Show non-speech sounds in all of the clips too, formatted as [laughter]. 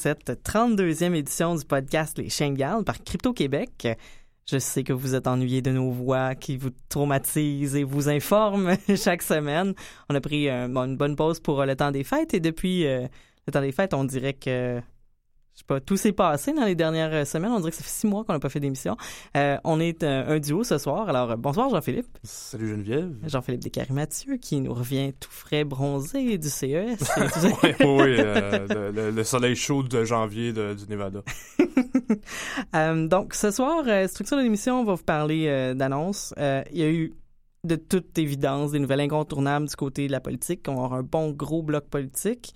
cette 32e édition du podcast Les Chiens par Crypto Québec. Je sais que vous êtes ennuyé de nos voix qui vous traumatisent et vous informent [laughs] chaque semaine. On a pris euh, une bonne pause pour euh, le temps des fêtes et depuis euh, le temps des fêtes, on dirait que sais pas, tout s'est passé dans les dernières euh, semaines. On dirait que ça fait six mois qu'on n'a pas fait d'émission. Euh, on est un, duo ce soir. Alors, bonsoir Jean-Philippe. Salut Geneviève. Jean-Philippe Descaries-Mathieu qui nous revient tout frais bronzé du CES. [laughs] oui, oui, euh, le, soleil chaud de janvier du Nevada. [laughs] donc, ce soir, structure de l'émission, on va vous parler d'annonces. Il y a eu de toute évidence des nouvelles incontournables du côté de la politique. On avoir un bon gros bloc politique.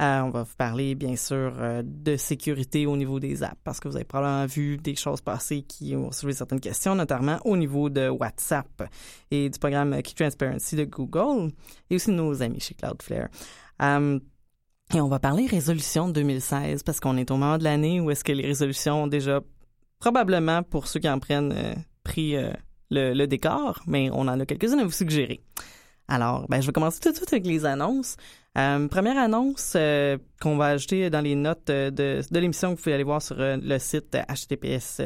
Euh, on va vous parler, bien sûr, euh, de sécurité au niveau des apps, parce que vous avez probablement vu des choses passer qui ont soulevé certaines questions, notamment au niveau de WhatsApp et du programme Key Transparency de Google, et aussi de nos amis chez Cloudflare. Euh, et on va parler résolution 2016, parce qu'on est au moment de l'année où est-ce que les résolutions ont déjà, probablement pour ceux qui en prennent, pris le, le décor, mais on en a quelques-unes à vous suggérer. Alors, ben, je vais commencer tout de suite avec les annonces. Euh, première annonce euh, qu'on va ajouter dans les notes de, de l'émission que vous pouvez aller voir sur euh, le site https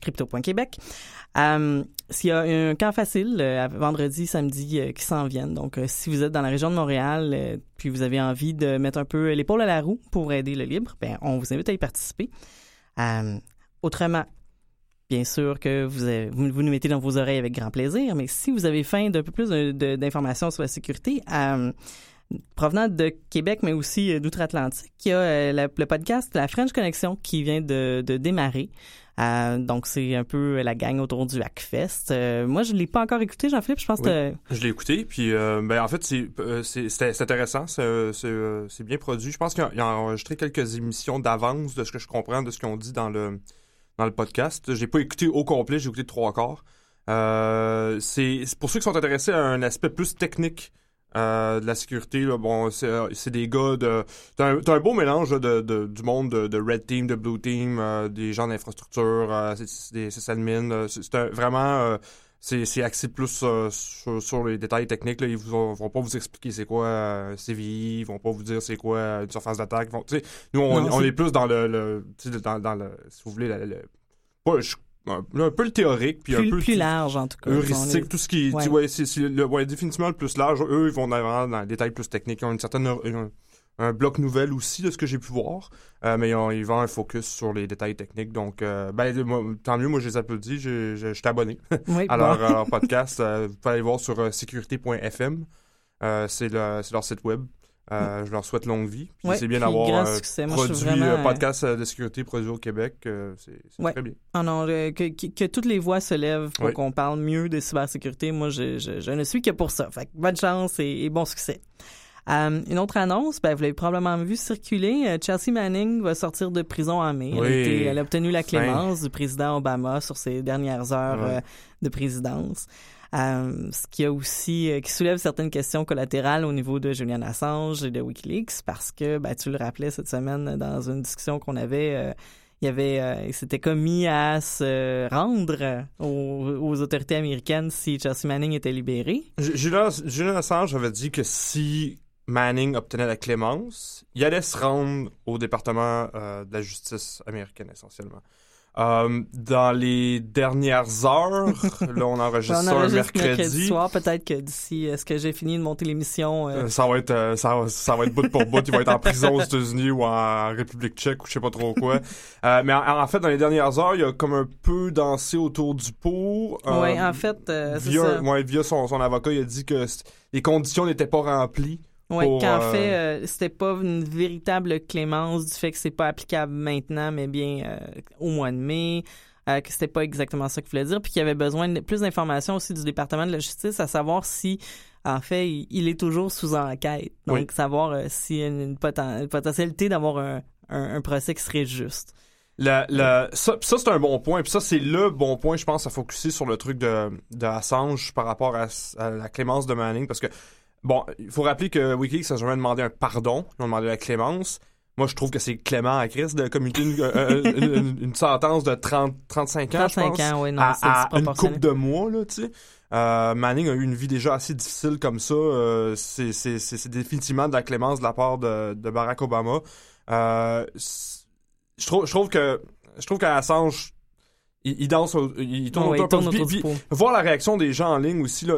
crypto.québec. S'il y a un camp facile vendredi, samedi qui s'en viennent. Donc, si vous êtes dans la région de Montréal, puis vous avez envie de mettre un peu l'épaule à la roue pour aider le libre, ben, on vous invite à y participer. autrement, Bien sûr que vous, vous, nous mettez dans vos oreilles avec grand plaisir, mais si vous avez faim d'un peu plus d'informations sur la sécurité, euh, provenant de Québec, mais aussi euh, d'outre-Atlantique, il y a euh, le podcast La French Connection qui vient de, démarrer. donc, c'est un peu la gang autour du Hackfest. moi, je ne l'ai pas encore écouté, Jean-Philippe. Je pense que... Je l'ai écouté, puis ben, en fait, c'est intéressant. C'est bien produit. Je pense qu'il a, a enregistré quelques émissions d'avance de ce que je comprends de ce qu'ils ont dit dans le dans le podcast. J'ai pas écouté au complet, j'ai écouté trois quarts. Euh, c'est pour ceux qui sont intéressés à un aspect plus technique euh, de la sécurité. Là, bon, c'est euh, des gars de. T'as un, un, beau mélange de, de, du monde de, de, Red Team, de Blue Team, euh, des gens d'infrastructure, euh, c'est des sysadmins. C'est vraiment c'est axé plus sur, sur, les détails techniques. Là. Ils vont, vont pas vous expliquer c'est quoi CVI, ils vont pas vous dire c'est quoi une surface d'attaque. Nous, on, on est... plus dans le, le dans, dans, le, si vous voulez, le, pas, un, peu le théorique, puis un peu plus large en tout cas. Heuristique, tout ce qui, ouais. ouais c'est le, ouais, définitivement le plus large. Eux, ils vont vraiment dans les détails plus techniques. Ils ont une certaine un bloc nouvelle aussi de ce que j'ai pu voir, euh, mais ils, vont un focus sur les détails techniques. Donc, euh, ben, tant mieux, moi je les applaudis, je, je, abonné oui, [laughs] à, leur, podcast. Euh, vous pouvez aller voir sur sécurité.fm, c'est leur site web. Mm. Je leur souhaite longue vie. Puis c'est bien d'avoir produit un podcast de sécurité produit au Québec. c'est très bien. Ah non, que, que, toutes les voix se lèvent pour qu'on parle mieux de cybersécurité. Moi, je, je, ne suis que pour ça. Fait bonne chance et, et bon succès. Euh, une autre annonce, ben, vous l'avez probablement vu circuler. Euh, Chelsea Manning va sortir de prison en mai. Elle, a obtenu la clémence du président Obama sur ses dernières heures euh, de présidence. Ce qui a aussi qui soulève certaines questions collatérales au niveau de Julian Assange et de WikiLeaks parce que ben, tu le rappelais cette semaine dans une discussion qu'on avait il y avait il s'était commis à se rendre aux, autorités américaines si Chelsea Manning était libéré. Julian, Julian Assange avait dit que si Manning obtenait la clémence, il allait se rendre au département euh, de la justice américaine essentiellement. Euh, dans les dernières heures, [laughs] là on enregistre ça un mercredi. soir, peut-être que d'ici, est-ce que j'ai fini de monter l'émission euh? Ça va être, ça, ça, va être bout pour bout. Il va être en prison aux États-Unis ou en République Tchèque ou je sais pas trop quoi. mais en, fait, dans les dernières heures, il a comme un peu dansé autour du pot. oui, en fait, via, ça. Ouais, via son, son avocat, il a dit que les conditions n'étaient pas remplies oui, qu'en euh, fait, euh, c'était pas une véritable clémence du fait que c'est pas applicable maintenant, mais bien euh, au mois de mai, que c'était pas exactement ça qu'il voulait dire, puis qu'il y avait besoin de plus d'informations aussi du département de la justice à savoir si, en fait, il, est toujours sous enquête. Donc, savoir s'il y a une, potentialité d'avoir un, un, procès qui serait juste. La, la, ça, ça c'est un bon point. Puis ça, c'est le bon point, je pense, à focuser sur le truc de, de Assange par rapport à, à la clémence de Manning. Parce que Bon, il faut rappeler que Wikileaks a jamais demandé un pardon, ils ont demandé la clémence. Moi, je trouve que c'est clément à Chris de commuter une, euh, une, sentence de 30, 35 ans, 35 je pense, ans, oui, non, à, une coupe de mois, là, tu sais. Euh, Manning a eu une vie déjà assez difficile comme ça. Euh, c'est définitivement de la clémence de la part de, de Barack Obama. Euh, je trouve, je trouve que, je trouve qu'Assange, il, il danse, au- il tourne Ouais, il autour tourne puis- puis- pot. Voir la réaction des gens en ligne aussi, là,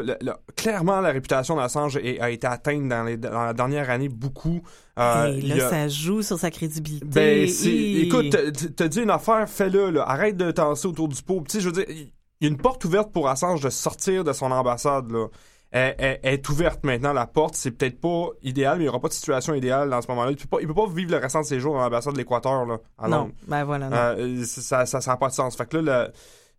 clairement, la réputation d'Assange a été atteinte dans, les, dans la dernière année beaucoup. Euh, il là, a- ça joue sur sa crédibilité. ben, écoute, t'as- t'as dit une affaire, fais-le. Arrête de danser autour du pot. Tu sais, je veux dire, il y a une porte ouverte pour Assange de sortir de son ambassade, là. Est ouverte maintenant, la porte. C'est peut-être pas idéal, mais il n'y aura pas de situation idéale dans ce moment-là. Il peut pas, il peut pas vivre le restant de ses jours dans l'ambassade de l'Équateur, là. à non, ben voilà. non. Euh, ça, ça, ça n'a pas de sens. Fait que là, le,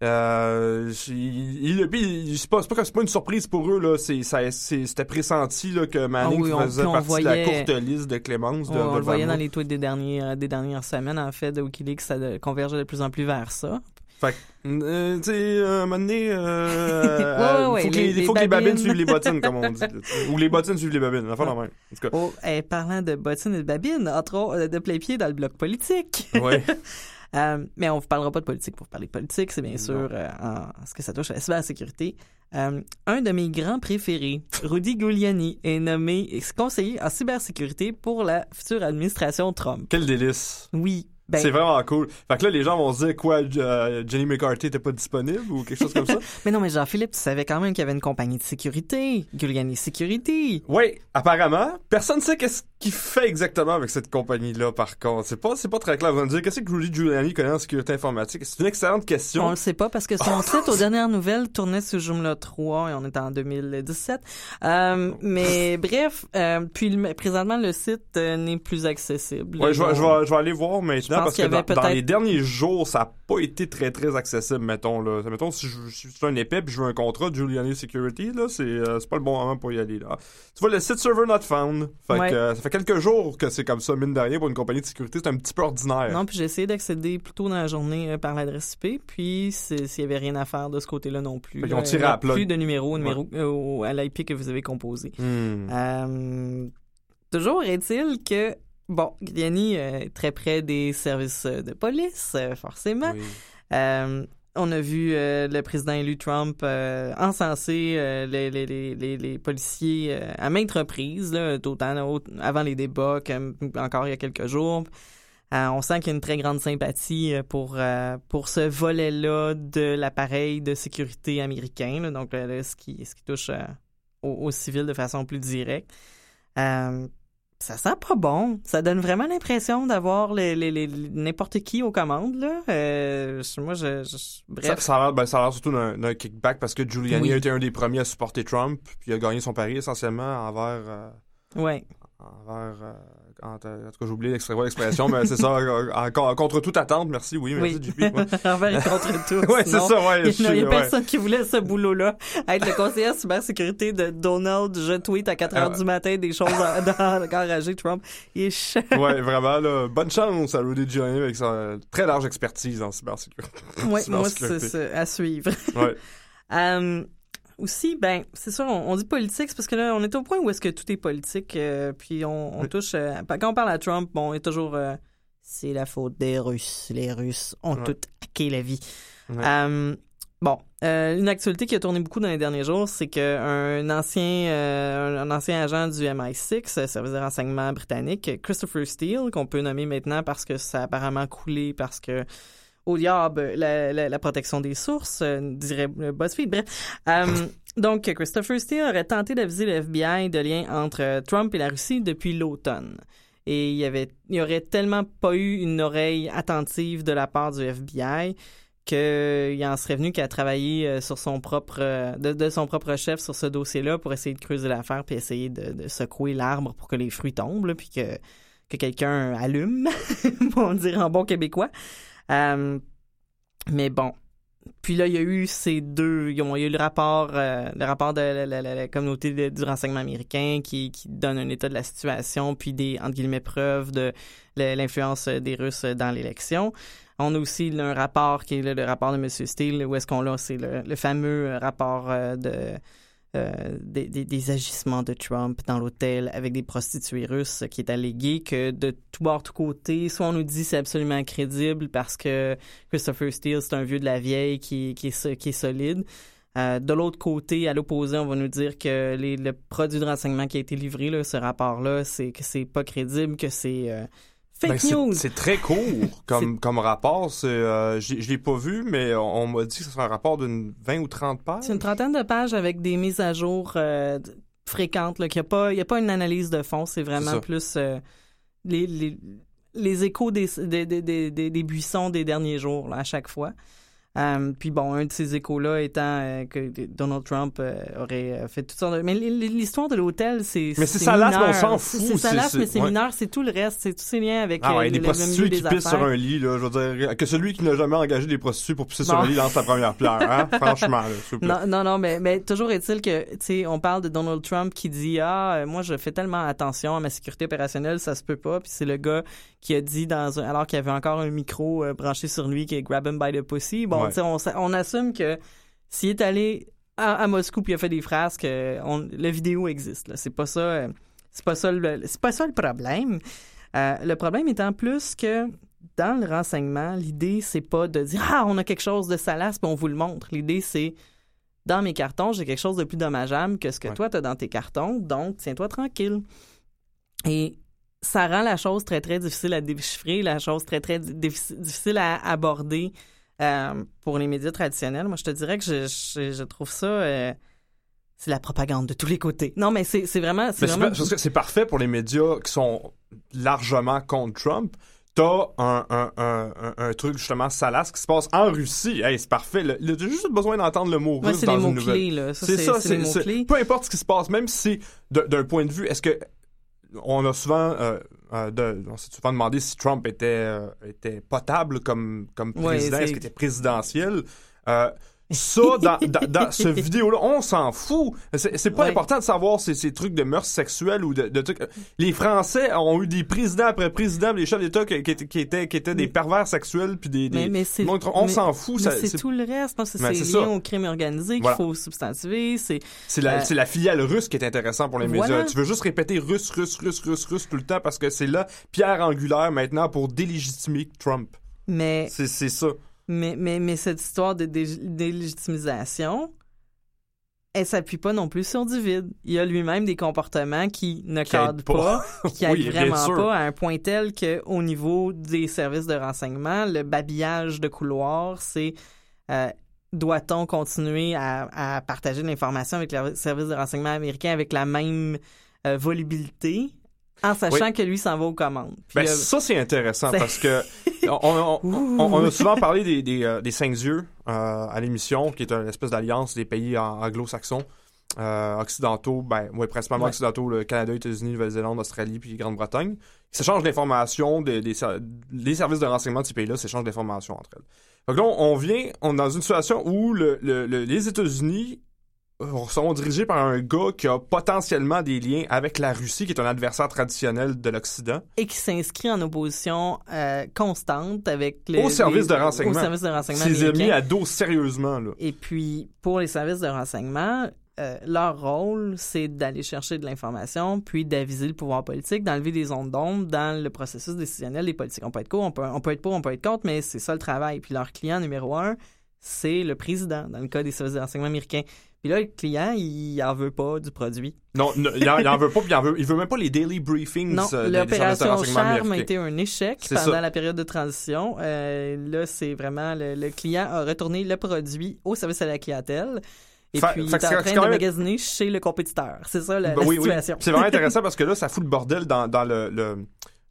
euh, il, il, il- c'est pas, c'est pas que pas une surprise pour eux, là. C'est, ça, c'est, c'était pressenti, là, que Manning Ah oui, on- faisait partie de la courte liste de Clémence. De, on de le voyait dans les tweets des, derniers, euh, des dernières semaines, en fait, de Wikileaks, ça de- convergeait de plus en plus vers ça. Fait que, euh, tu sais, euh, à un moment donné, euh, [laughs] Ouais, euh, ouais, faut, que les- faut que les babines babines. suivent les bottines, comme on dit. Ou les bottines suivent les babines. Enfin, la même. En tout cas. Oh, eh, parlant de bottines et de babines, entre autres, euh, de plein-pied dans le bloc politique. Ouais. [laughs] Euh, mais on ne vous parlera pas de politique pour parler de politique, c'est bien sûr euh, en ce que ça touche à la cybersécurité. Euh, un de mes grands préférés, Rudy Giuliani, est nommé conseiller en cybersécurité pour la future administration Trump. Quel délice. Oui. Ben, C'est vraiment cool. Fait que là, les gens vont se dire quoi, euh, Jenny McCarthy était pas disponible ou quelque chose comme ça? [laughs] mais non, mais Jean-Philippe, tu savais quand même qu'il y avait une compagnie de sécurité, Giuliani Security. Oui, apparemment, personne ne sait qu'est-ce qu'il fait exactement avec cette compagnie-là, par contre. C'est pas, c'est pas très clair. Vous allez me dire, qu'est-ce que Rudy Giuliani connaît en sécurité informatique? C'est une excellente On question. le sait pas parce que son [laughs] site aux dernières nouvelles tournait sur Joomla 3 et on est en 2017. Euh, mais [laughs] bref, euh, puis présentement le site euh, n'est plus accessible. Ouais, je vais, je, vais, je vais aller voir maintenant parce qu'il que y avait dans, les derniers jours, ça a pas été très très accessible, mettons là. Mettons si je, je suis un épais puis je veux un contrat de Giuliani Security là, c'est euh, c'est pas le bon moment pour y aller là. Tu vois le site server not found. Fait Ouais. que euh, ça fait quelques jours que c'est comme ça mine de rien pour une compagnie de sécurité, c'est un petit peu ordinaire. Non, puis j'ai essayé d'accéder plus tôt dans la journée euh, par l'adresse IP, puis s'il y avait rien à faire de ce côté-là non plus. Fait qu'ils là, ont tiré à plus de numéro, numéro à l'IP que vous avez composé. Hmm. Toujours est-il que bon, Giuliani euh, est très près des services euh, de police, euh, forcément. Oui. Euh, on a vu le président élu Trump encenser les, les, les, les, les policiers à maintes reprises, là, autant au- avant les débats qu'encore il y a quelques jours. On sent qu'il y a une très grande sympathie pour, pour ce volet-là de l'appareil de sécurité américain, là, donc euh, ce, qui, ce qui touche aux, aux civils de façon plus directe. Ça sent pas bon. Ça donne vraiment l'impression d'avoir les, les, les- n'importe qui aux commandes. Là. Euh, moi, je, bref. ça a l'air ben, ça a l'air surtout d'un d'un kickback parce que Giuliani Oui. a été un des premiers à supporter Trump puis il a gagné son pari essentiellement envers euh, Ouais. envers euh, en, en tout cas j'ai oublié l'expression mais c'est ça euh, en- contre toute attente merci oui merci Oui. JP ouais. [laughs] Envers et contre tous. [laughs] Ouais, c'est ça, ouais. Il n'y a, ouais. personne qui voulait ce boulot-là. Être le conseiller en cybersécurité de Donald, je tweet à 4 heures Ah. du matin des choses [laughs] enragé Trump. Il est Ouais, vraiment, là. Bonne chance à Rudy Giuliani avec sa très large expertise en cybersécurité. Ouais, moi, c'est à suivre. Ouais. Euh, aussi, ben, c'est sûr, on, on dit politique, c'est parce que là, on est au point où est-ce que tout est politique, euh, puis on, touche... euh, quand on parle à Trump, bon, on est toujours... euh, c'est la faute des Russes. Les Russes ont Ouais. tout hacké la vie. Ouais. Bon, une actualité qui a tourné beaucoup dans les derniers jours, c'est qu'un ancien, un ancien agent du MI6, euh, service de renseignement britannique, Christopher Steele, qu'on peut nommer maintenant parce que ça a apparemment coulé, parce que au diable la, protection des sources, euh, dirait BuzzFeed. Bref. Euh, donc, Christopher Steele aurait tenté d'aviser le FBI de liens entre euh, Trump et la Russie depuis l'automne. Et il y avait, il aurait tellement pas eu une oreille attentive de la part du FBI qu'il en serait venu qu'à travailler sur son propre, de, son propre chef sur ce dossier-là pour essayer de creuser l'affaire puis essayer de, secouer l'arbre pour que les fruits tombent, puis que, que quelqu'un allume, [laughs] on dire en bon québécois. Euh, mais bon. Puis là, il y a eu ces deux. Il y a eu le rapport, euh, le rapport de la, communauté du renseignement américain qui, qui donne un état de la situation, puis des entre guillemets preuves de l'influence des Russes dans l'élection. On a aussi un rapport qui est le, rapport de M. Steele, où est-ce qu'on l'a, c'est le, le fameux rapport euh, de euh, des, des- agissements de Trump dans l'hôtel avec des prostituées russes qui est allégué que de tout bord, tout côté, soit on nous dit c'est absolument crédible parce que Christopher Steele, c'est un vieux de la vieille qui, qui, est, qui est solide. Euh, de l'autre côté, à l'opposé, on va nous dire que les, le produit de renseignement qui a été livré, là, ce rapport-là, c'est que c'est pas crédible, que c'est euh, Fake Ben, c'est- news. C'est très court [laughs] comme, comme rapport. C'est, euh, je l'ai pas vu, mais on, on m'a dit que ce serait un rapport d'une 20 ou 30 pages. C'est une trentaine de pages avec des mises à jour euh, fréquentes. Là, qu'il y a pas, il y a pas une analyse de fond. C'est vraiment plus euh, les, les, les échos des, des, des, des, des- des buissons des derniers jours là, à chaque fois. Euh, puis bon, un de ces échos-là étant euh, que Donald Trump euh, aurait euh, fait toutes sortes de... Mais l'histoire de l'hôtel, c'est Mais c'est salace, mais on s'en fout, C'est salace, mais c'est ouais. mineur. C'est tout le reste. C'est tous ces liens avec Ah ouais, des prostituées qui pissent sur un lit, là, je veux dire, que celui qui n'a jamais engagé des prostituées pour pisser sur un lit lance sa première pierre, hein? [laughs] Franchement, là, plaît. Non, non, non, mais, mais toujours est-il que, tu sais, on parle de Donald Trump qui dit Ah, moi, je fais tellement attention à ma sécurité opérationnelle, ça se peut pas. Puis c'est le gars qui a dit, dans un, alors qu'il y avait encore un micro euh, branché sur lui, qui est Grab him by the pussy. Bon, Ouais. on, on assume que s'il est allé à, à Moscou puis il a fait des frasques, euh, on, la vidéo existe. C'est pas ça. euh, c'est pas ça le, c'est pas ça le problème. Euh, le problème étant plus que dans le renseignement, l'idée c'est pas de dire ah on a quelque chose de salace puis on vous le montre. L'idée c'est dans mes cartons j'ai quelque chose de plus dommageable que ce que Ouais. toi t'as dans tes cartons, donc tiens-toi tranquille. Et ça rend la chose très très difficile à déchiffrer, la chose très très diffi- difficile à aborder euh, pour les médias traditionnels. Moi je te dirais que je, je, je trouve ça euh, c'est la propagande de tous les côtés. Non mais c'est vraiment c'est vraiment parfait pour les médias qui sont largement contre Trump. T'as un, un, un, truc justement salace qui se passe en Russie. Hey, c'est parfait. T'as juste besoin d'entendre le mot russe c'est dans les une mots nouvelle. C'est ça, c'est peu importe ce qui se passe, même si d'un point de vue, est-ce que on a souvent euh, euh, de- on s'est souvent demandé si Trump était euh, était potable comme comme président, est-ce qu'il était présidentiel? Ça, dans, dans, dans ce vidéo-là, on s'en fout. C'est pas Ouais. important de savoir ces, ces trucs de mœurs sexuelles ou de, de trucs. Les Français ont eu des présidents après présidents, des chefs d'État qui, qui étaient, qui étaient qui étaient des pervers sexuels puis des. des Mais, on s'en fout. c'est tout le reste. Non, c'est, c'est lié ça. au crime organisé qu'il Voilà. faut substantiver. C'est, C'est la, Euh, c'est la filiale russe qui est intéressant pour les médias. Tu veux juste répéter russe, russe, russe, russe, russe tout le temps parce que c'est là pierre angulaire maintenant pour délégitimer Trump. mais, c'est ça. Mais, mais, mais cette histoire de dé- délégitimisation, elle s'appuie pas non plus sur du vide. Il y a lui-même des comportements qui ne Qui cadrent pas, pas. [laughs] qui Oui, aident bien vraiment pas à un point tel que au niveau des services de renseignement, le babillage de couloir, c'est euh, doit-on continuer à, à partager l'information avec les services de renseignement américains avec la même euh, volubilité? En sachant que lui s'en va aux commandes. Puis, Ben, euh, ça, c'est intéressant parce que on, on- on- [laughs] on- on a souvent parlé des, des, euh, des cinq yeux euh, à l'émission, qui est une espèce d'alliance des pays anglo-saxons. euh, occidentaux, ben, ouais, principalement Ouais. occidentaux, le Canada, États-Unis, Nouvelle-Zélande, Australie, puis Grande-Bretagne, qui s'échangent d'informations, des, des les services de renseignement de ces pays-là s'échangent d'informations entre elles. Donc là, on, on vient, on est dans une situation où le, le- le- les États-Unis sont dirigés par un gars qui a potentiellement des liens avec la Russie, qui est un adversaire traditionnel de l'Occident. et qui s'inscrit en opposition euh, constante avec le, Au service les- de renseignement. Au service de renseignement Ses amis à dos sérieusement, là. Et puis, pour les services de renseignement, euh, leur rôle, c'est d'aller chercher de l'information, puis d'aviser le pouvoir politique, d'enlever des ondes d'ombre dans le processus décisionnel des politiques. On peut être pour, on peut, on peut être pour, on peut être contre, mais c'est ça le travail. Puis leur client numéro un, c'est le président, dans le cas des services de renseignement américains. Puis là, le client, il en veut pas du produit. Non, il, en, il en veut pas, puis il en veut, il veut même pas les daily briefings Non, euh, l'opération Charme a été un échec pendant ça. la période de transition. Euh, là, c'est vraiment le, le client a retourné le produit au service à la clientèle. Et Fait- puis, il fait en train de même- magasiner chez le compétiteur. C'est ça la, Ben la oui, oui. situation. C'est vraiment intéressant [laughs] parce que là, ça fout le bordel dans, dans le, le-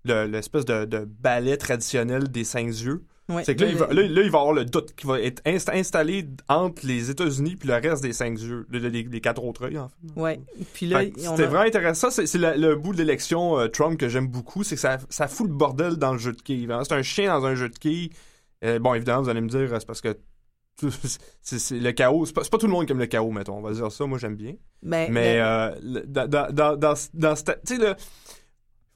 le- l'espèce de, de ballet traditionnel des cinq yeux. Ouais, C'est que là, le- il va, là, là, il va avoir le doute qui va être inst- installé entre les États-Unis puis le reste des cinq yeux, le- le- les, les quatre autres œils, en fait. ouais. Puis là, C'était a- vraiment intéressant. C'est, le, bout de l'élection euh, Trump que j'aime beaucoup. C'est que ça, ça fout le bordel dans le jeu de quilles. Vraiment, C'est un chien dans un jeu de quilles. Euh, bon, évidemment, vous allez me dire, c'est parce que [laughs] c'est, le chaos. C'est pas, pas tout le monde qui aime le chaos, mettons. On va dire ça. Moi, j'aime bien. ben, Mais ben, euh, le- dans, dans, dans, dans, dans le-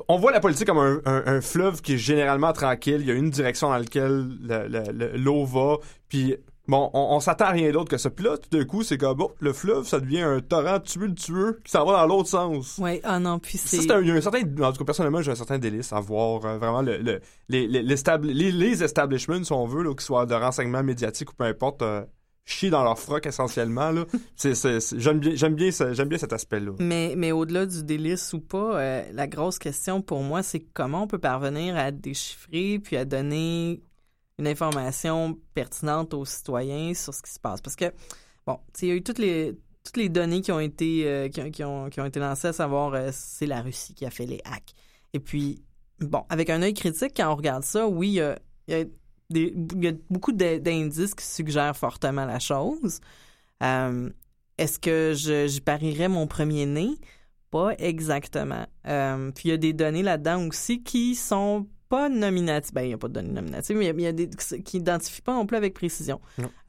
on voit la politique comme un, un- un fleuve qui est généralement tranquille. Il y a une direction dans laquelle le- le- le- l'eau va. Puis, bon, on, on s'attend à rien d'autre que ça. Puis là, tout d'un coup, c'est comme, bon, le fleuve, ça devient un torrent tumultueux qui s'en va dans l'autre sens. ouais, ah non, puis Ça, c'est... un, il y a un certain, en tout cas, personnellement, j'ai un certain délice à voir euh, vraiment le, le- les, les, l'establi- les, les establishments, si on veut, là, qu'ils soient de renseignement médiatique ou peu importe, euh, chier dans leur froc essentiellement. Là. [laughs] c'est, j'aime, bien, j'aime, bien, j'aime bien cet aspect-là. Mais, mais au-delà du délice ou pas, euh, la grosse question pour moi, c'est comment on peut parvenir à déchiffrer puis à donner une information pertinente aux citoyens sur ce qui se passe. Parce que, bon, il y a eu toutes les, toutes les données qui ont été, euh, qui, ont, qui, ont, qui ont été lancées, à savoir, euh, c'est la Russie qui a fait les hacks. Et puis, bon, avec un œil critique, quand on regarde ça, oui, il y a des- il y a beaucoup d'in- d'indices qui suggèrent fortement la chose. Euh, Est-ce que je, j'y parierais mon premier né? Pas exactement. Euh, puis il y a des données là-dedans aussi qui sont pas nominatives. Ben, il n'y a pas de données nominatives, mais il y a- il y, a des qui n'identifient pas non plus avec précision.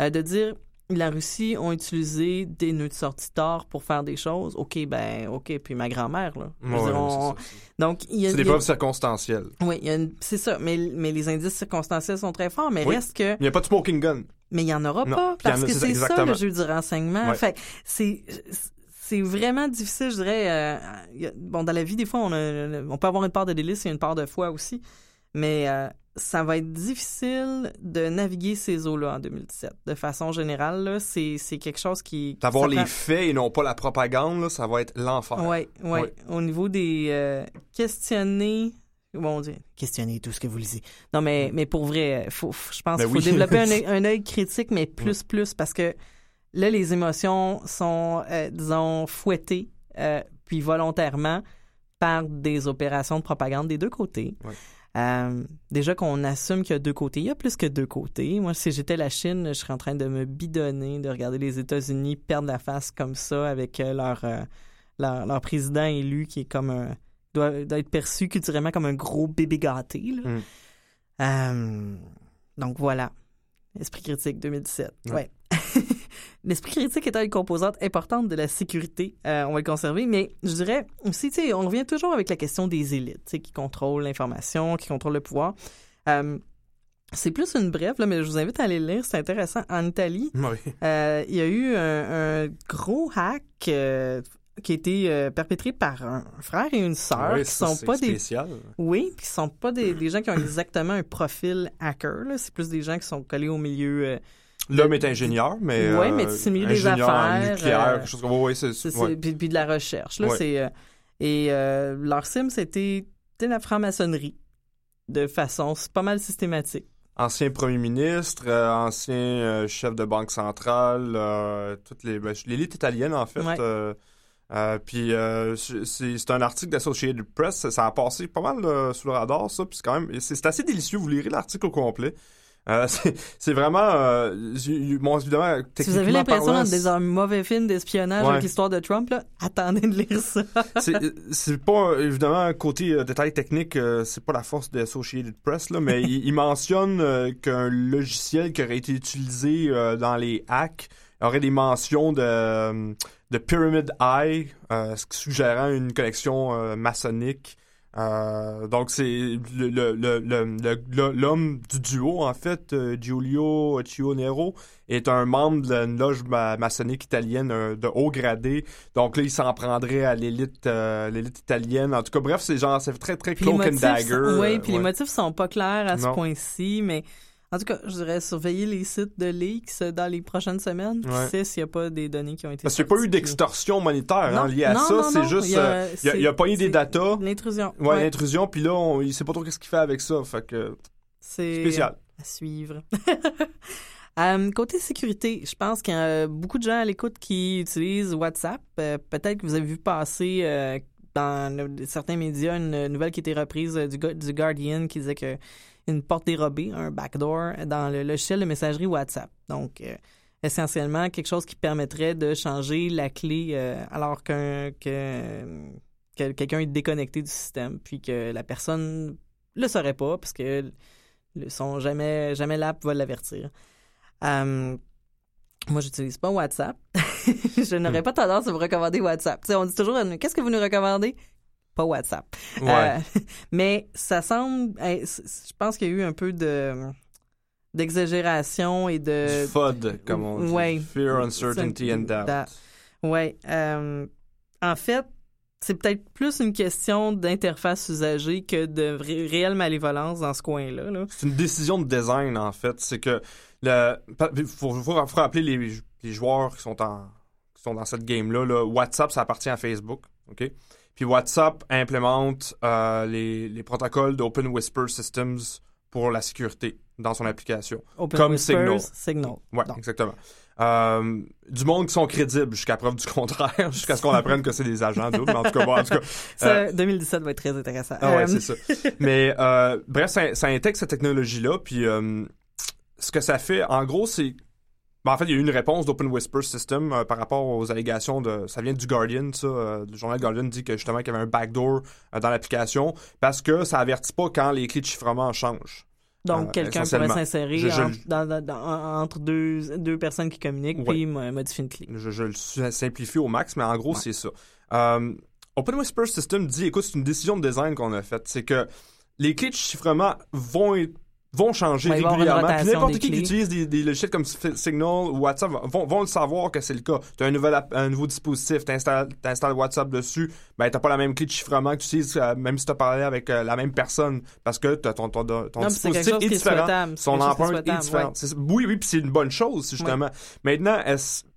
Euh, de dire la Russie ont utilisé des nœuds de sortie tard pour faire des choses. OK, ben, OK. Puis ma grand-mère, là. Ouais, dire, on- ça, Donc, il y a, c'est des a- preuves circonstancielles. oui, une- c'est ça. Mais, mais les indices circonstanciels sont très forts. Mais Oui. reste que Il n'y a pas de smoking gun. mais il n'y en aura Non, pas, parce a- que c'est ça le jeu du renseignement. Ouais. Fait c'est c'est vraiment difficile, je dirais. euh, bon, dans la vie, des fois, on, a- on peut avoir une part de délice et une part de foi aussi, mais euh, ça va être difficile de naviguer ces eaux-là en 2017. De façon générale, c'est quelque chose qui... D'avoir les prend- faits et non pas la propagande, là, ça va être l'enfer. Ouais, ouais, Ouais. Au niveau des euh, questionner, bon, on dit questionner tout ce que vous lisez. Non, mais, mais pour vrai, faut, je pense Ben qu'il faut oui. développer un, [laughs] œil- un œil critique, mais plus, plus, parce que là, les émotions sont, euh, disons, fouettées, euh, puis volontairement, par des opérations de propagande des deux côtés. Euh, déjà qu'on assume qu'il y a deux côtés. Il y a plus que deux côtés. Moi, si j'étais la Chine, je serais en train de me bidonner, de regarder les États-Unis perdre la face comme ça avec euh, leur, euh, leur, leur président élu qui est comme un. doit, doit être perçu culturellement comme un gros bébé gâté. là. Mm. Euh, donc voilà. Esprit critique 2017. Ouais. Ouais. [laughs] L'esprit critique étant une composante importante de la sécurité, euh, on va le conserver, mais je dirais aussi, tu sais, on revient toujours avec la question des élites, tu sais, qui contrôlent l'information, qui contrôlent le pouvoir. Euh, c'est plus une brève, là, mais je vous invite à aller le lire, c'est intéressant. En Italie, Oui. euh, il y a eu un, un gros hack qui a été euh, perpétré par un frère et une sœur Ouais, qui sont pas des spécial. oui, puis qui sont pas des, des gens qui ont exactement un profil hacker. C'est plus des gens qui sont collés au milieu. euh, L'homme est ingénieur, mais. Euh, mais c'est le milieu des affaires, nucléaire, euh, quelque chose comme. Ouais, c'est. ouais. puis, puis de la recherche. Là, Ouais. c'est euh, et euh, leur sim c'était la franc-maçonnerie de façon pas mal systématique. Ancien premier ministre, euh, ancien euh, chef de banque centrale, euh, toutes les. ben, L'élite italienne, en fait. Ouais. euh, euh, puis euh, c'est un article d'Associated Press, ça, ça a passé pas mal euh, sous le radar, ça, puis c'est quand même, c'est assez délicieux, vous lirez l'article au complet. Euh, [laughs] c'est vraiment, euh, bon, évidemment, Si vous avez l'impression d'être dans un mauvais film d'espionnage Ouais. avec l'histoire de Trump, là, attendez de lire ça. [laughs] c'est pas évidemment un côté euh, détail technique euh, c'est pas la force de Associated Press là mais [laughs] il, il mentionne euh, qu'un logiciel qui aurait été utilisé euh, dans les hacks aurait des mentions de de Pyramid Eye euh, ce qui suggérant une connexion euh, maçonnique Euh, donc c'est le le- le- le- l'homme du duo en fait euh, Giulio Cionero est un membre d'une loge ma- maçonnique italienne euh, de haut gradé donc là, il s'en prendrait à l'élite euh, l'élite italienne. En tout cas, bref, c'est genre, c'est très, très cloak and dagger. oui, puis les motifs sont pas clairs à ce point-ci, mais en tout cas, je dirais surveiller les sites de leaks dans les prochaines semaines. Qui Ouais. sait s'il n'y a pas des données qui ont été Parce qu'il n'y a pas eu d'extorsion monétaire hein, Non, liée à non, ça. C'est juste, il y a- euh, il a, il a c'est- pogné des datas. L'intrusion. Ouais, Ouais, l'intrusion, puis là, on, il sait pas trop qu'est-ce qu'il fait avec ça. Fait que, c'est spécial. à suivre. [laughs] Euh, côté sécurité, je pense qu'il y a beaucoup de gens à l'écoute qui utilisent WhatsApp. Euh, Peut-être que vous avez vu passer euh, dans certains médias une nouvelle qui était reprise euh, du, du Guardian qui disait que une porte dérobée, un backdoor dans le logiciel de messagerie WhatsApp. Donc, euh, essentiellement, quelque chose qui permettrait de changer la clé euh, alors qu'un que, que quelqu'un est déconnecté du système, puis que la personne le saurait pas, parce que son jamais, jamais l'app va l'avertir. Euh, moi, j'utilise pas WhatsApp. [laughs] je n'aurais pas tendance à vous recommander WhatsApp. On dit toujours, qu'est-ce que vous nous recommandez? Pas WhatsApp. Ouais. Euh, [laughs] mais ça semble, je pense qu'il y a eu un peu de d'exagération et de du FUD, comme on dit. ouais. Fear, uncertainty and doubt. Ouais. euh, en fait, c'est peut-être plus une question d'interface usagée que de réelle malévolence dans ce coin-là. -là, c'est une décision de design, en fait. C'est que le faut, faut, faut rappeler les, les, joueurs qui sont en qui sont dans cette game-là. Là. WhatsApp, ça appartient à Facebook. OK? Puis WhatsApp implémente euh, les, les protocoles d'Open Whisper Systems pour la sécurité dans son application. Open comme Signal. Signal. Ouais, exactement. Euh, du monde qui sont crédibles jusqu'à preuve du [laughs] contraire, jusqu'à ce qu'on apprenne que c'est des agents doubles. En tout cas, bon, en tout cas [laughs] ça, 2017 euh, va être très intéressant. Ah ouais, c'est ça. Mais bref, ça, ça, intègre cette technologie-là. Puis ce que ça fait, en gros, c'est ben, en fait, il y a eu une réponse d'Open Whisper System par rapport aux allégations de. Ça vient du Guardian, ça. le journal Guardian dit que justement qu'il y avait un backdoor dans l'application parce que ça avertit pas quand les clés de chiffrement changent. Donc, euh, quelqu'un pourrait s'insérer entre deux, deux personnes qui communiquent puis modifier une clé. Je, le simplifie au max, mais en gros, c'est ça. Euh, Open Whisper System dit, écoute, c'est une décision de design qu'on a faite. C'est que les clés de chiffrement vont être vont changer régulièrement. Puis n'importe qui qui utilise des, des, logiciels comme Signal ou WhatsApp vont, vont le savoir que c'est le cas. Tu as un, nouvel un nouveau dispositif, tu installes, WhatsApp dessus, ben t'as pas la même clé de chiffrement que tu utilises euh, même si tu as parlé avec euh, la même personne parce que ton, ton, ton, dispositif est, différent. son empreinte est différente. Oui, oui, puis c'est une bonne chose, justement. Maintenant,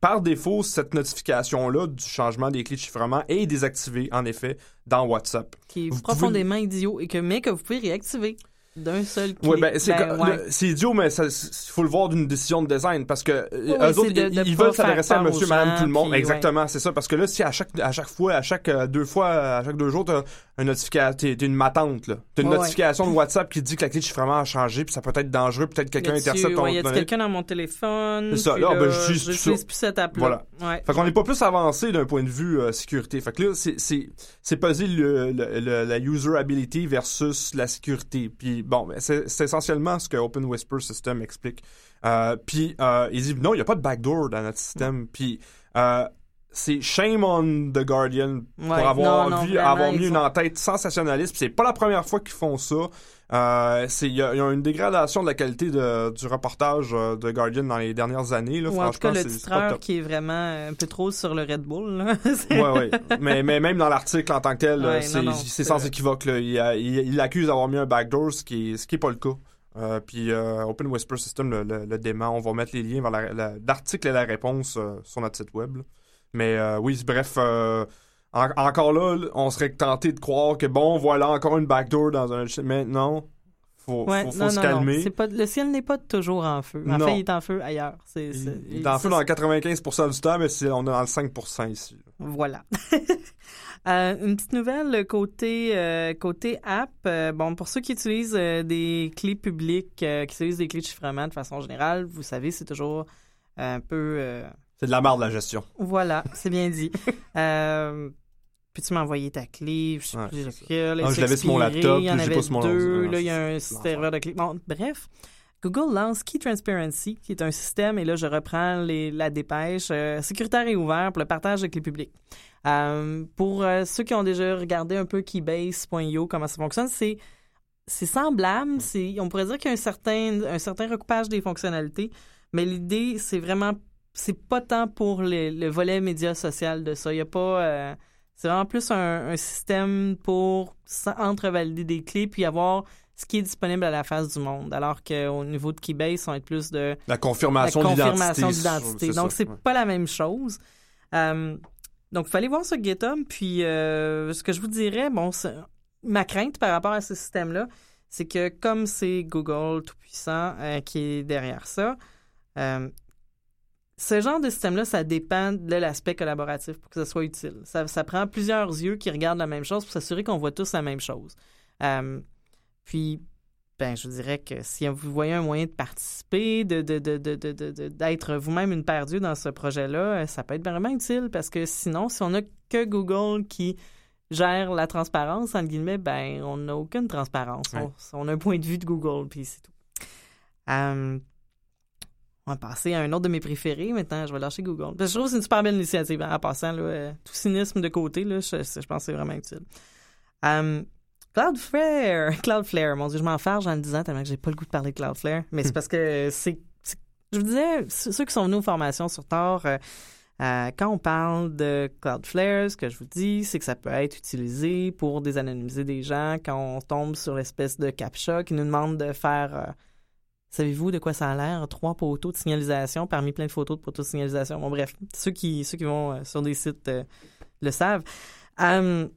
par défaut, cette notification-là du changement des clés de chiffrement est désactivée, en effet, dans WhatsApp? Qui est profondément idiot et que, mais que vous pouvez réactiver d'un seul clic. Oui, ben, c'est ben, idiot, mais il faut le voir d'une décision de design parce que euh, eux autres, ils, veulent s'adresser à monsieur, madame, tout le monde. Exactement, c'est ça. Parce que là, si à chaque, à chaque fois, à chaque euh, deux fois, à chaque deux jours, t'as une notification, t'es une matante, là. T'as une notification de WhatsApp qui dit que la clé de chiffrement a changé, puis ça peut être dangereux, peut-être quelqu'un intercepte ton. Il y a quelqu'un dans mon téléphone. C'est ça. Là, ben, je plus cette app-là. Voilà. Fait qu'on est pas plus avancé d'un point de vue euh, sécurité. Fait que là, c'est, c'est, c'est peser la usability versus la sécurité. Puis bon, c'est essentiellement ce que Open Whisper System explique. Euh, puis euh, il dit non, il n'y a pas de backdoor dans notre système. Puis euh, c'est shame on the Guardian pour avoir vu, avoir mis une en-tête sensationnaliste. c'est pas la première fois qu'ils font ça. Euh, c'est il y, a une dégradation de la qualité de, du reportage euh, de Guardian dans les dernières années. Là, Ou en tout cas, le titreur qui est vraiment un peu trop sur le Red Bull. Là. [laughs] ouais, ouais. Mais, mais même dans l'article en tant que tel, c'est sans équivoque. Là. Il, il, accuse d'avoir mis un backdoor, ce qui est, ce qui est pas le cas. Euh, puis euh, Open Whisper System le, le, dément. On va mettre les liens vers l'article et la réponse sur notre site web. Mais oui, bref, encore là, on serait tenté de croire que bon, voilà encore une backdoor dans un. Mais non, faut, faut, faut se calmer. Pas, le ciel n'est pas toujours en feu. En fait, il est en feu ailleurs. Il, est en feu dans 95% du temps, mais on est dans le 5% ici. Voilà. [laughs] Euh, une petite nouvelle côté euh, côté app. Euh, bon, pour ceux qui utilisent des clés publiques, qui utilisent des clés de chiffrement de façon générale, vous savez, c'est toujours un peu c'est de la merde, la gestion. Voilà, c'est bien dit. [laughs] euh, Peux-tu m'envoyer ta clé? Je sais plus ah, je l'avais sur mon laptop, il y en avait pas deux, là, il y a un serveur de clé. Bon, bref. Google lance Key Transparency, qui est un système, et là, je reprends les, la dépêche, euh, sécuritaire et ouvert pour le partage de clés publiques. Euh, pour euh, ceux qui ont déjà regardé un peu Keybase.io, comment ça fonctionne, c'est c'est semblable. C'est, on pourrait dire qu'il y a un certain, un certain recoupage des fonctionnalités, mais l'idée, c'est vraiment c'est pas tant pour le volet média social de ça. Il y a pas. Euh, c'est vraiment plus un, système pour entrevalider des clés puis avoir ce qui est disponible à la face du monde. Alors qu'au niveau de Keybase, ça va être plus de. La confirmation, d'identité. Donc, c'est pas la même chose. Euh, donc, il fallait voir ce GitHub. Puis, euh, ce que je vous dirais, bon, ma crainte par rapport à ce système-là, c'est que comme c'est Google tout-puissant qui est derrière ça, ce genre de système-là, ça dépend de l'aspect collaboratif pour que ça soit utile. Ça, prend plusieurs yeux qui regardent la même chose pour s'assurer qu'on voit tous la même chose. Euh, puis, ben, je vous dirais que si vous voyez un moyen de participer, de, d'être vous-même une paire d'yeux dans ce projet-là, euh, ça peut être vraiment utile parce que sinon, si on n'a que Google qui gère la transparence, entre guillemets, ben, on n'a aucune transparence. On, a un point de vue de Google, puis c'est tout. Euh, on va passer à un autre de mes préférés maintenant. Je vais lâcher Google. je trouve que c'est une super belle initiative. Hein, en passant, là, euh, tout cynisme de côté, là, je, pense que c'est vraiment utile. Um, Cloudflare. [laughs] Cloudflare. Mon Dieu, je m'en farge en le disant tellement que j'ai pas le goût de parler de Cloudflare. Mais c'est [laughs] parce que c'est. Je vous disais, ceux qui sont venus aux formations sur Tor, euh, Euh, quand on parle de Cloudflare, ce que je vous dis, c'est que ça peut être utilisé pour désanonymiser des gens quand on tombe sur l'espèce de CAPTCHA qui nous demande de faire... euh, Savez-vous de quoi ça a l'air? Trois poteaux de signalisation parmi plein de photos de poteaux de signalisation. Bon, bref, ceux qui, ceux qui vont euh, sur des sites euh, le savent. Euh,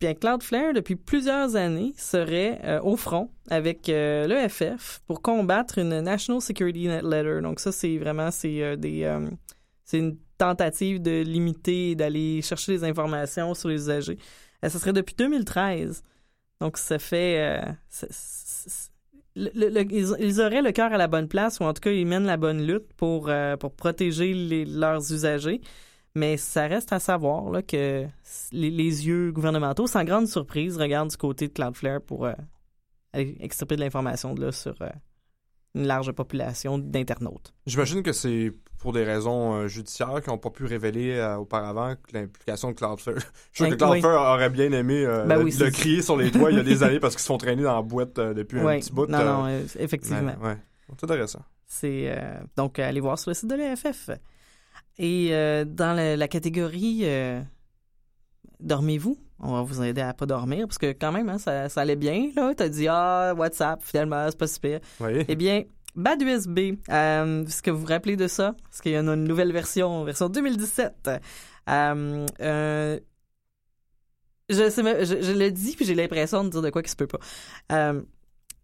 Bien, Cloudflare, depuis plusieurs années, serait euh, au front avec l'EFF pour combattre une National Security Letter. Donc ça, c'est vraiment c'est des c'est une tentative de limiter d'aller chercher des informations sur les usagers. Ça serait depuis 2013. Donc ça fait ils, auraient le cœur à la bonne place ou en tout cas ils mènent la bonne lutte pour euh, protéger leurs usagers. Mais ça reste à savoir que les, yeux gouvernementaux, sans grande surprise, regardent du côté de Cloudflare pour euh, extirper de l'information de là sur euh, une large population d'internautes. J'imagine que c'est pour des raisons euh, judiciaires qui n'ont pas pu révéler euh, auparavant l'implication de Cloudflare. Je suis que Oui. Cloudflare aurait bien aimé euh, Ben le, oui, le c'est- crier sur les toits il y a des [laughs] années parce qu'ils se font traîner dans la boîte euh, depuis un petit bout. non, non, effectivement. ouais. C'est intéressant. C'est donc allez voir sur le site de l'EFF. Et dans la, la catégorie dormez-vous, on va vous aider à pas dormir parce que quand même hein, ça, ça allait bien là. T'as dit ah WhatsApp finalement c'est pas super. Oui. Eh bien, Bad USB, euh, est-ce que vous vous rappelez de ça? Parce qu'il y en a une nouvelle version, version 2017. Euh, euh, je, sais même- je, je le dis, puis j'ai l'impression de dire de quoi qui se peut pas. Euh,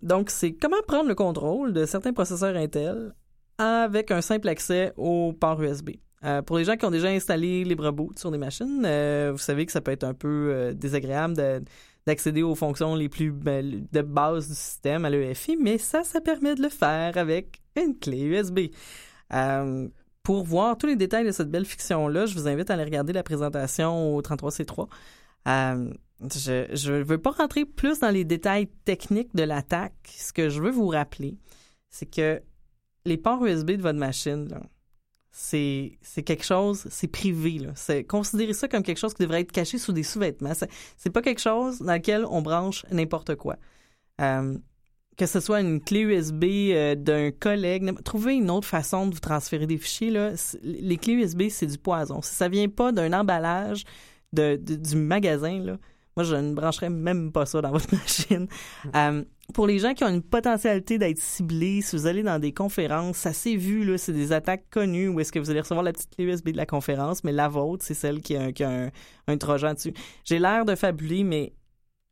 donc, c'est comment prendre le contrôle de certains processeurs Intel avec un simple accès au port USB. Euh, pour les gens qui ont déjà installé LibreBoot sur des machines, euh, vous savez que ça peut être un peu euh, désagréable de- d'accéder aux fonctions les plus ben, de base du système à l'EFI, mais ça, ça permet de le faire avec une clé USB. Pour voir tous les détails de cette belle fiction-là, je vous invite à aller regarder la présentation au 33C3. Euh, je ne veux pas rentrer plus dans les détails techniques de l'attaque. Ce que je veux vous rappeler, c'est que les ports USB de votre machine, là, c'est quelque chose, c'est privé. Là. C'est, considérez ça comme quelque chose qui devrait être caché sous des sous-vêtements. C'est, c'est pas quelque chose dans lequel on branche n'importe quoi. Euh, que ce soit une clé USB euh, d'un collègue, trouvez une autre façon de vous transférer des fichiers. Là. Les clés USB, c'est du poison. Si ça vient pas d'un emballage de- du magasin, là, moi, je ne brancherais même pas ça dans votre [laughs] machine. Euh, pour les gens qui ont une potentialité d'être ciblés, si vous allez dans des conférences, ça s'est vu, là, c'est des attaques connues où est-ce que vous allez recevoir la petite clé USB de la conférence, mais la vôtre, c'est celle qui a, un- qui a un, un trojan dessus. J'ai l'air de fabuler, mais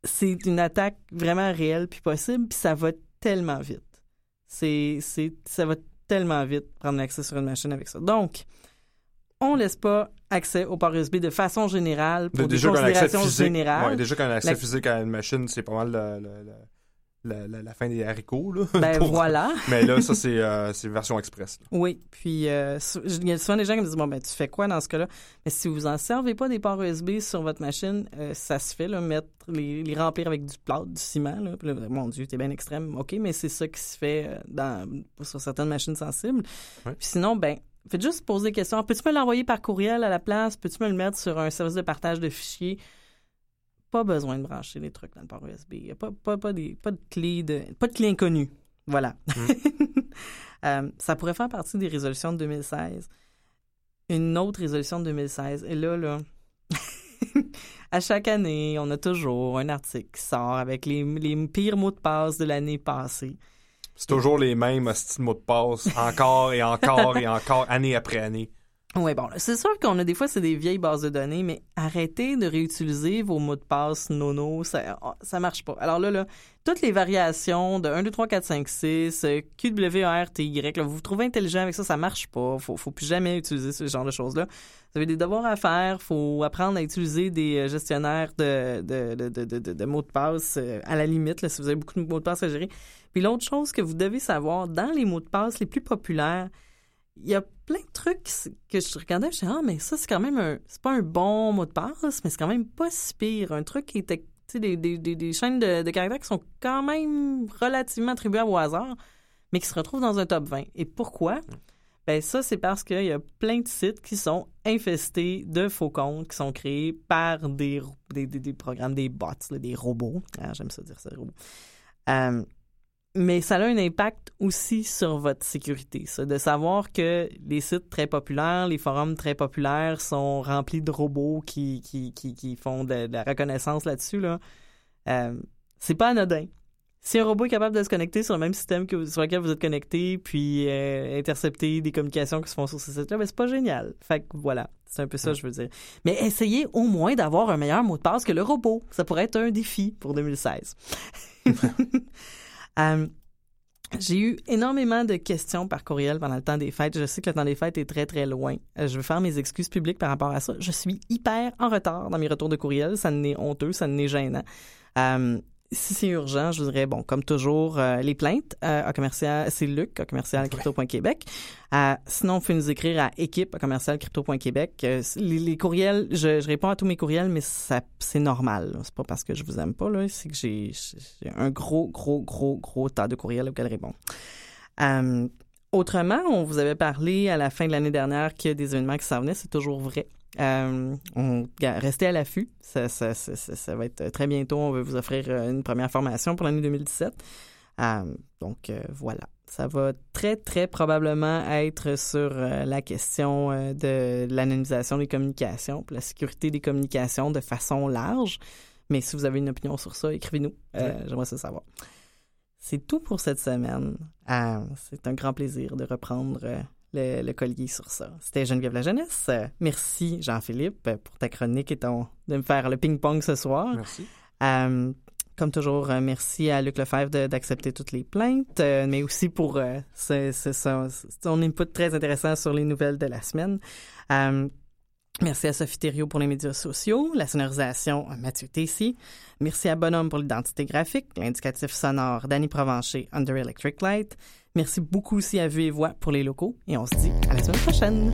c'est une attaque vraiment réelle puis possible, puis ça va tellement vite. C'est, c'est, ça va tellement vite prendre accès sur une machine avec ça. Donc, on laisse pas accès au port USB de façon générale pour De- des déjà considérations physique, générales. ouais, déjà qu'un accès La- physique à une machine, c'est pas mal la, la- la fin des haricots. Là, Ben [laughs] Pour- voilà. Mais là, ça, c'est euh, version express. là. Oui, puis euh, il y a souvent des gens qui me disent bon ben tu fais quoi dans ce cas-là? Mais si vous en servez pas des ports USB sur votre machine, euh, ça se fait là, mettre les, les remplir avec du plâtre, du ciment là. Puis là, mon Dieu, t'es bien extrême. Ok, mais c'est ça qui se fait dans sur certaines machines sensibles. Ouais. Puis sinon ben faites juste poser des questions. Peux-tu me l'envoyer par courriel à la place? Peux-tu me le mettre sur un service de partage de fichiers? Pas besoin de brancher les trucs dans le port USB. Il y a pas pas pas des pas de clé de pas de clé inconnue. Voilà. [laughs] Euh, ça pourrait faire partie des résolutions de 2016. Une autre résolution de 2016. Et là, là, [laughs] à chaque année, on a toujours un article qui sort avec les, les pires mots de passe de l'année passée. C'est toujours les mêmes mots de passe, encore et encore et encore, année après année. Oui, bon, c'est sûr qu'on a des fois, c'est des vieilles bases de données, mais arrêtez de réutiliser vos mots de passe nono, ça, ça marche pas. Alors là, là, toutes les variations de 1, 2, 3, 4, 5, 6, euh, QWERTY, là, vous vous trouvez intelligent avec ça, ça marche pas. Faut, faut plus jamais utiliser ce genre de choses-là. Vous avez des devoirs à faire, faut apprendre à utiliser des euh, gestionnaires de, de, de, de, de, de mots de passe euh, à la limite, là, si vous avez beaucoup de mots de passe à gérer. Puis l'autre chose que vous devez savoir, dans les mots de passe les plus populaires, il y a plein de trucs que je regardais, je disais, ah, mais ça, c'est quand même un. C'est pas un bon mot de passe, mais c'est quand même pas si pire. Un truc qui était. Tu sais, des, des, des, des chaînes de, de caractères qui sont quand même relativement attribuées au hasard, mais qui se retrouvent dans un top 20. Et pourquoi? Ben, ça, c'est parce qu'il y a plein de sites qui sont infestés de faux comptes qui sont créés par des, des, des, programmes, des bots, des robots. Ah, J'aime ça dire ça, robots. Euh, mais ça a un impact aussi sur votre sécurité. Ça, de savoir que les sites très populaires, les forums très populaires sont remplis de robots qui, qui, qui, qui font de, la reconnaissance là-dessus, là, euh, c'est pas anodin. Si un robot est capable de se connecter sur le même système que, sur lequel vous êtes connecté, puis euh, intercepter des communications qui se font sur ce site-là, ben c'est pas génial. Fait que voilà, c'est un peu ça, je veux dire. Mais essayez au moins d'avoir un meilleur mot de passe que le robot. Ça pourrait être un défi pour 2016. [laughs] [laughs] Euh, j'ai eu énormément de questions par courriel pendant le temps des fêtes. Je sais que le temps des fêtes est très, très loin. Euh, je veux faire mes excuses publiques par rapport à ça. Je suis hyper en retard dans mes retours de courriel. Ça n'est honteux, ça n'est gênant. Euh, si c'est urgent, je vous dirais, bon, comme toujours, euh, les plaintes euh, à commercial, c'est Luc à commercial sinon, vous pouvez nous écrire à équipe à commercial crypto.québec. Euh, les, les, courriels, je, réponds à tous mes courriels, mais ça, c'est normal. C'est pas parce que je vous aime pas, là. C'est que j'ai, un gros, gros, gros, gros tas de courriels auxquels répondre. Autrement, on vous avait parlé à la fin de l'année dernière qu'il y a des événements qui s'en venaient. C'est toujours vrai. Euh, on, restez à l'affût. Ça, ça, ça, ça, va être très bientôt. On va vous offrir euh, une première formation pour l'année 2017. Euh, donc euh, voilà. Ça va très, très probablement être sur la question de l'anonymisation des communications, la sécurité des communications de façon large. Mais si vous avez une opinion sur ça, écrivez-nous. J'aimerais ça savoir. C'est tout pour cette semaine. C'est un grand plaisir de reprendre le, collier sur ça. C'était Geneviève La Jeunesse. merci, Jean-Philippe, pour ta chronique et ton, de me faire le ping-pong ce soir. Merci. Euh, comme toujours, euh, merci à Luc Lefebvre d'accepter toutes les plaintes, euh, mais aussi pour euh, ce, ce, son, son, input très intéressant sur les nouvelles de la semaine. Euh, Merci à Sophie Thériault pour les médias sociaux, la sonorisation Mathieu Tessy. Merci à Bonhomme pour l'identité graphique, l'indicatif sonore Danny Provencher Under Electric Light. Merci beaucoup aussi à Vue et Voix pour les locaux et on se dit à la semaine prochaine.